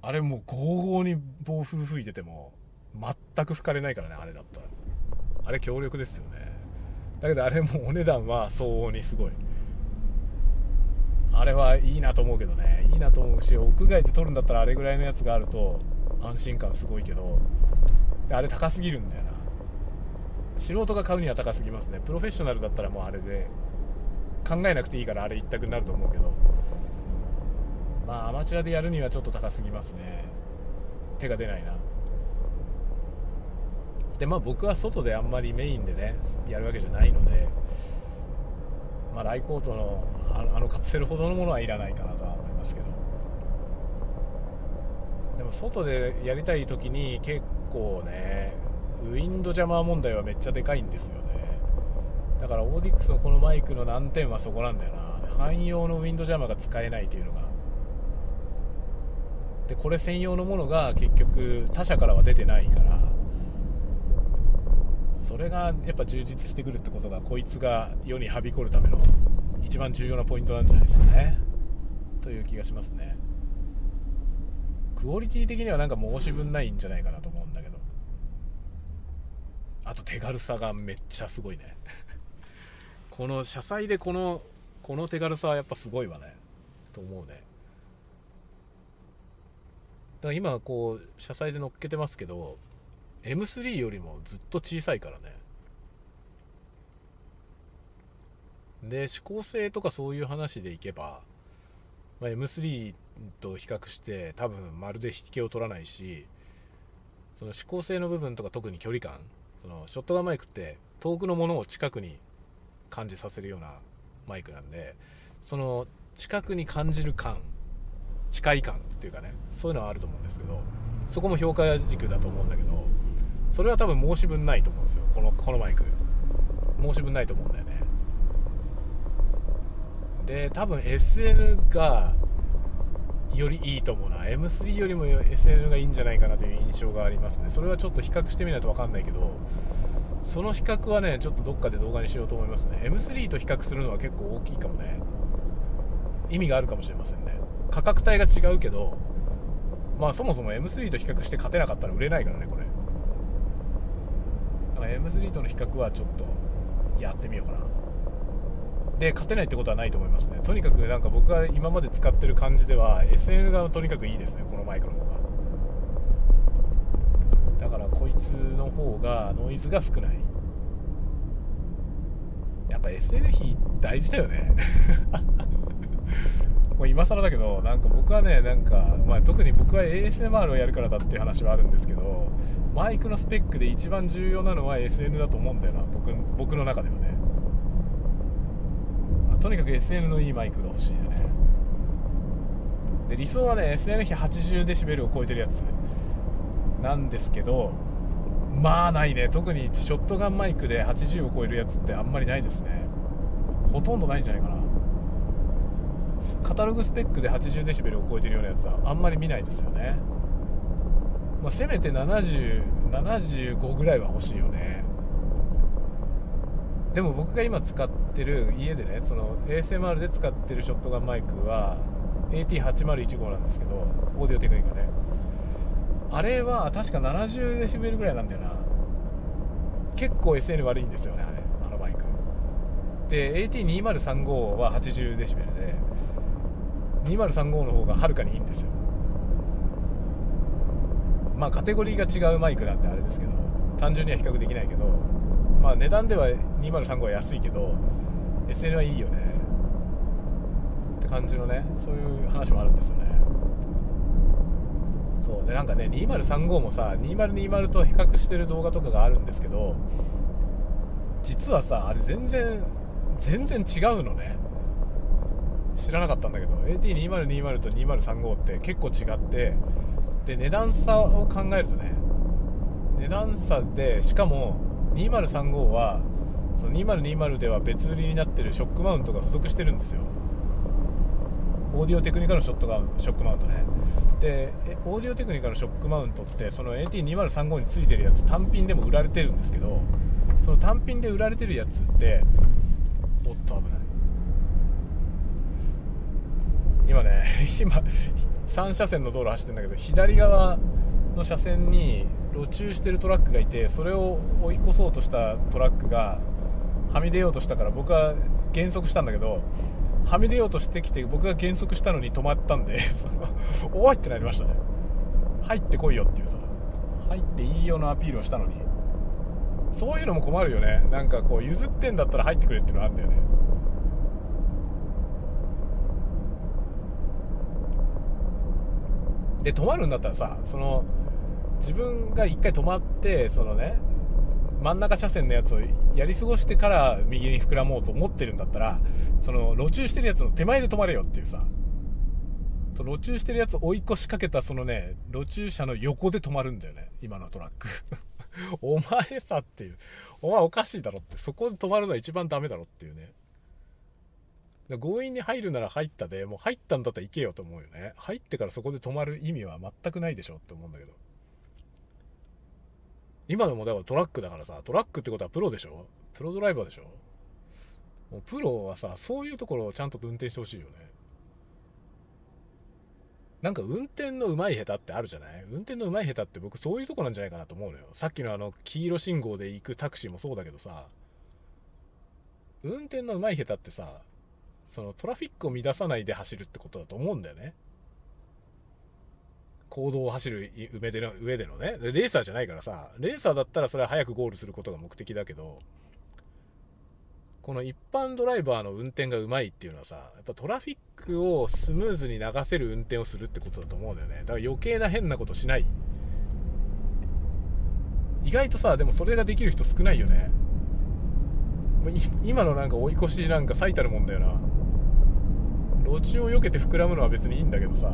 あれもうゴーゴーに暴風吹いてても全く吹かれないからねあれだったら。あれ強力ですよね。だけどあれもお値段は相応にすごい。あれはいいなと思うけどね。いいなと思うし屋外で撮るんだったらあれぐらいのやつがあると安心感すごいけど。あれ高すぎるんだよな。素人が買うには高すぎますね。プロフェッショナルだったらもうあれで考えなくていいからあれ一択になると思うけど。まあアマチュアでやるにはちょっと高すぎますね。手が出ないな。でまあ僕は外であんまりメインでねやるわけじゃないのでまあライコートのあのカプセルほどのものはいらないかなとは思いますけど。でも外でやりたい時に結構ねウィンドジャマー問題はめっちゃでかいんですよね。だからオーディックスのこのマイクの難点はそこなんだよな。汎用のウィンドジャマーが使えないっていうのが。でこれ専用のものが結局他社からは出てないから。それがやっぱ充実してくるってことがこいつが世にはびこるための一番重要なポイントなんじゃないですかね。という気がしますね。クオリティ的にはなんか申し分ないんじゃないかなと思うんだけど。あと手軽さがめっちゃすごいね。この車載でこのこの手軽さはやっぱすごいわね。と思うね。だから今こう車載で乗っけてますけど M3 よりもずっと小さいからね。で指向性とかそういう話でいけば、まあ、M3 と比較して多分まるで引きを取らないしその指向性の部分とか特に距離感そのショットガンマイクって遠くのものを近くに感じさせるようなマイクなんでその近くに感じる感近い感っていうかねそういうのはあると思うんですけどそこも評価軸だと思うんだけどそれは多分申し分ないと思うんですよ。このこのマイク。申し分ないと思うんだよね。で多分 SN がよりいいと思うな。M3 よりも SN がいいんじゃないかなという印象がありますね。それはちょっと比較してみないと分かんないけどその比較はねちょっとどっかで動画にしようと思いますね。M3 と比較するのは結構大きいかもね。意味があるかもしれませんね。価格帯が違うけどまあそもそも M3 と比較して勝てなかったら売れないからねこれ。だから M3 との比較はちょっとやってみようかな。で勝てないってことはないと思いますね。とにかくなんか僕が今まで使ってる感じでは SN がとにかくいいですね。このマイクの方が。だからこいつの方がノイズが少ない。やっぱ SN 比大事だよね。もう今更だけどなんか僕はねなんか、まあ、特に僕は ASMR をやるからだっていう話はあるんですけどマイクのスペックで一番重要なのは SN だと思うんだよな僕僕の中ではね。とにかく SN のいいマイクが欲しいよね。で理想はね SN 比 80dB を超えてるやつ。なんですけどまあないね。特にショットガンマイクで80を超えるやつってあんまりないですね。ほとんどないんじゃないかな。カタログスペックで 80dB を超えてるようなやつはあんまり見ないですよね、まあ、せめて7075ぐらいは欲しいよね。でも僕が今使ってる家でねその ASMR で使ってるショットガンマイクは AT8015 なんですけどオーディオテクニカねあれは確か 70dB ぐらいなんだよな。結構 SN 悪いんですよねあれ。で AT2035 は 80dB で2035の方がはるかにいいんですよ。まあカテゴリーが違うマイクなんてあれですけど単純には比較できないけどまあ値段では2035は安いけど SN はいいよね。って感じのねそういう話もあるんですよね。そう。でなんかね2035もさ2020と比較してる動画とかがあるんですけど実はさあれ全然全然違うのね。知らなかったんだけど。AT2020 と2035って結構違って。で値段差を考えるとね値段差でしかも2035はその2020では別売りになってるショックマウントが付属してるんですよ。オーディオテクニカのショットがショックマウントね。でオーディオテクニカのショックマウントってその AT2035 についてるやつ単品でも売られてるんですけどその単品で売られてるやつっておっと危ない。今ね 今3車線の道路走ってんだけど左側の車線に路駐してるトラックがいてそれを追い越そうとしたトラックがはみ出ようとしたから僕は減速したんだけどはみ出ようとしてきて僕が減速したのに止まったんで そのおいってなりましたね。入ってこいよっていうさ入っていいよのアピールをしたのに。そういうのも困るよね。なんかこう譲ってんだったら入ってくれっていうのあるんだよね。で止まるんだったらさその自分が一回止まってそのね真ん中車線のやつをやり過ごしてから右に膨らもうと思ってるんだったらその路駐してるやつの手前で止まれよっていうさ。その路駐してるやつ追い越しかけたそのね路駐車の横で止まるんだよね。今のトラック。お前さっていう。お前おかしいだろって。そこで止まるのは一番ダメだろっていうね。強引に入るなら入ったでもう入ったんだったら行けよと思うよね。入ってからそこで止まる意味は全くないでしょって思うんだけど。今のもだからトラックだからさトラックってことはプロでしょ？プロドライバーでしょ？もうプロはさそういうところをちゃんと運転してほしいよね。なんか運転の上手い下手ってあるじゃない？運転の上手い下手って僕そういうとこなんじゃないかなと思うのよ。さっきのあの黄色信号で行くタクシーもそうだけどさ。運転の上手い下手ってさそのトラフィックを乱さないで走るってことだと思うんだよね。行動を走る上での上でのね。レーサーじゃないからさ。レーサーだったらそれは早くゴールすることが目的だけど。この一般ドライバーの運転がうまいっていうのはさやっぱトラフィックをスムーズに流せる運転をするってことだと思うんだよね。だから余計な変なことしない。意外とさでもそれができる人少ないよね。今のなんか追い越しなんか最たるもんだよな。路地を避けて膨らむのは別にいいんだけどさ。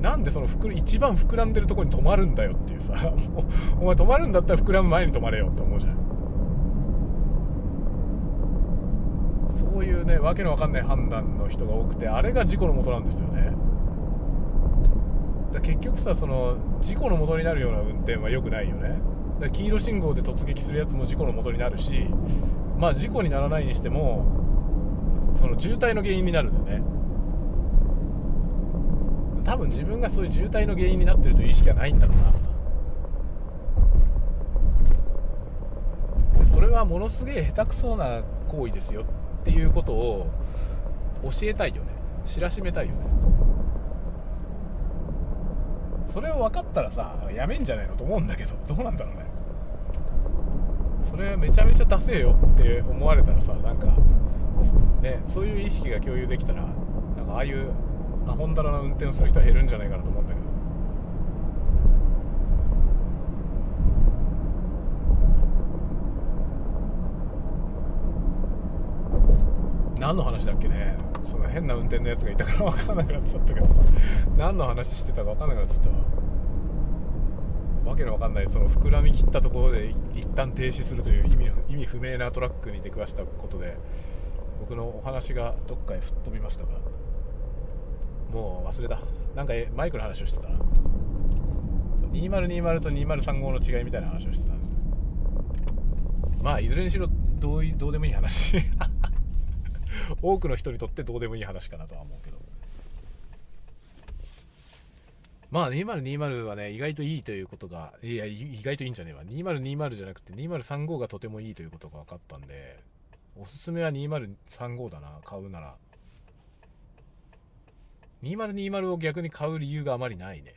なんでその膨一番膨らんでるとこに止まるんだよっていうさ。お前止まるんだったら膨らむ前に止まれよって思うじゃん。そういうねわけのわかんない判断の人が多くてあれが事故のもとなんですよね。だ結局さその事故のもとになるような運転は良くないよね。だ黄色信号で突撃するやつも事故のもとになるしまあ事故にならないにしてもその渋滞の原因になるんだよね。多分自分がそういう渋滞の原因になってるという意識はないんだろうな。それはものすげえ下手くそな行為ですよ。っていうことを教えたいよね。知らしめたいよね。それを分かったらさやめんじゃないのと思うんだけどどうなんだろうね。それめちゃめちゃダセえよって思われたらさなんかねそういう意識が共有できたらなんかああいうアホンダラな運転をする人は減るんじゃないかなと思うんだけど。何の話だっけね。その変な運転のやつがいたから分かんなくなっちゃったけどさ。何の話してたか分かんなくなっちゃったわ。わけのわかんないその膨らみきったところで一旦停止するという意味意味不明なトラックに出くわしたことで僕のお話がどっかへ吹っ飛びましたが。もう忘れた。なんかマイクの話をしてたな。2020と2035の違いみたいな話をしてた。まあいずれにしろどうどうでもいい話。多くの人にとってどうでもいい話かなとは思うけど。まあ2020はね意外といいということがいや意外といいんじゃねえわ。2020じゃなくて2035がとてもいいということが分かったんでおすすめは2035だな買うなら。2020を逆に買う理由があまりないね。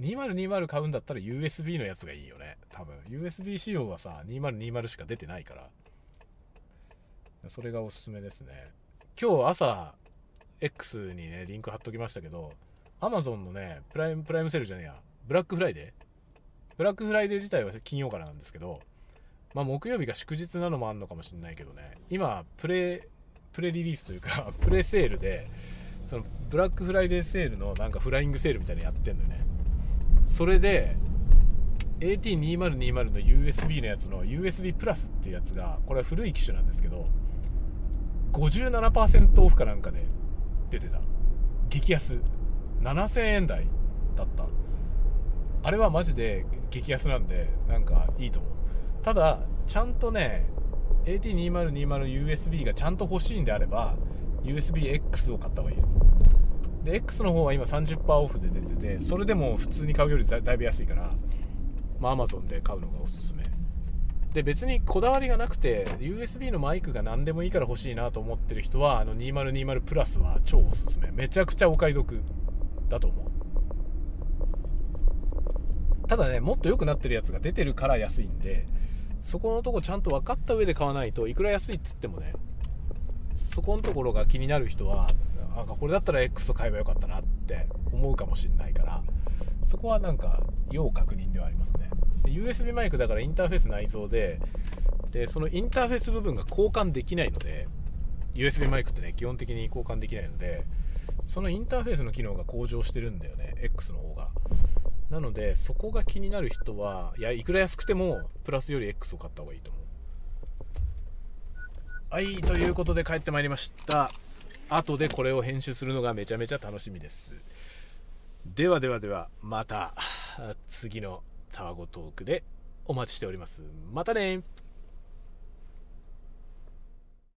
2020買うんだったら USB のやつがいいよね多分。USB 仕様はさ2020しか出てないから。それがおすすめですね。今日朝 X にねリンク貼っときましたけど Amazon のねプライムプライムセールじゃねえや。ブラックフライデーブラックフライデー自体は金曜からなんですけどまあ木曜日が祝日なのもあんのかもしれないけどね。今プレプレリリースというか プレセールでそのブラックフライデーセールのなんかフライングセールみたいなのやってんのよね。それで AT2020 の USB のやつの USB プラスっていうやつがこれは古い機種なんですけど57%オフかなんかで出てた。激安。7000円台だった。あれはマジで激安なんでなんかいいと思う。ただちゃんとね AT2020USB がちゃんと欲しいんであれば USBX を買った方がいい。で X の方は今30%オフで出ててそれでも普通に買うよりだいぶ安いからまあ Amazon で買うのがおすすめ。で別にこだわりがなくて USB のマイクが何でもいいから欲しいなと思ってる人はあの2020プラスは超おすすめ。めちゃくちゃお買い得だと思う。ただねもっと良くなってるやつが出てるから安いんでそこのとこちゃんと分かった上で買わないといくら安いっつってもねそこのところが気になる人はあこれだったら X を買えばよかったなって思うかもしんないからそこはなんか要確認ではありますね。USB マイクだからインターフェース内蔵ででそのインターフェース部分が交換できないので USB マイクってね基本的に交換できないのでそのインターフェースの機能が向上してるんだよね X の方が。なのでそこが気になる人はいやいくら安くてもプラスより X を買った方がいいと思う。はいということで帰ってまいりました。後でこれを編集するのがめちゃめちゃ楽しみです。ではではではまた次のタワゴトークでお待ちしております。またね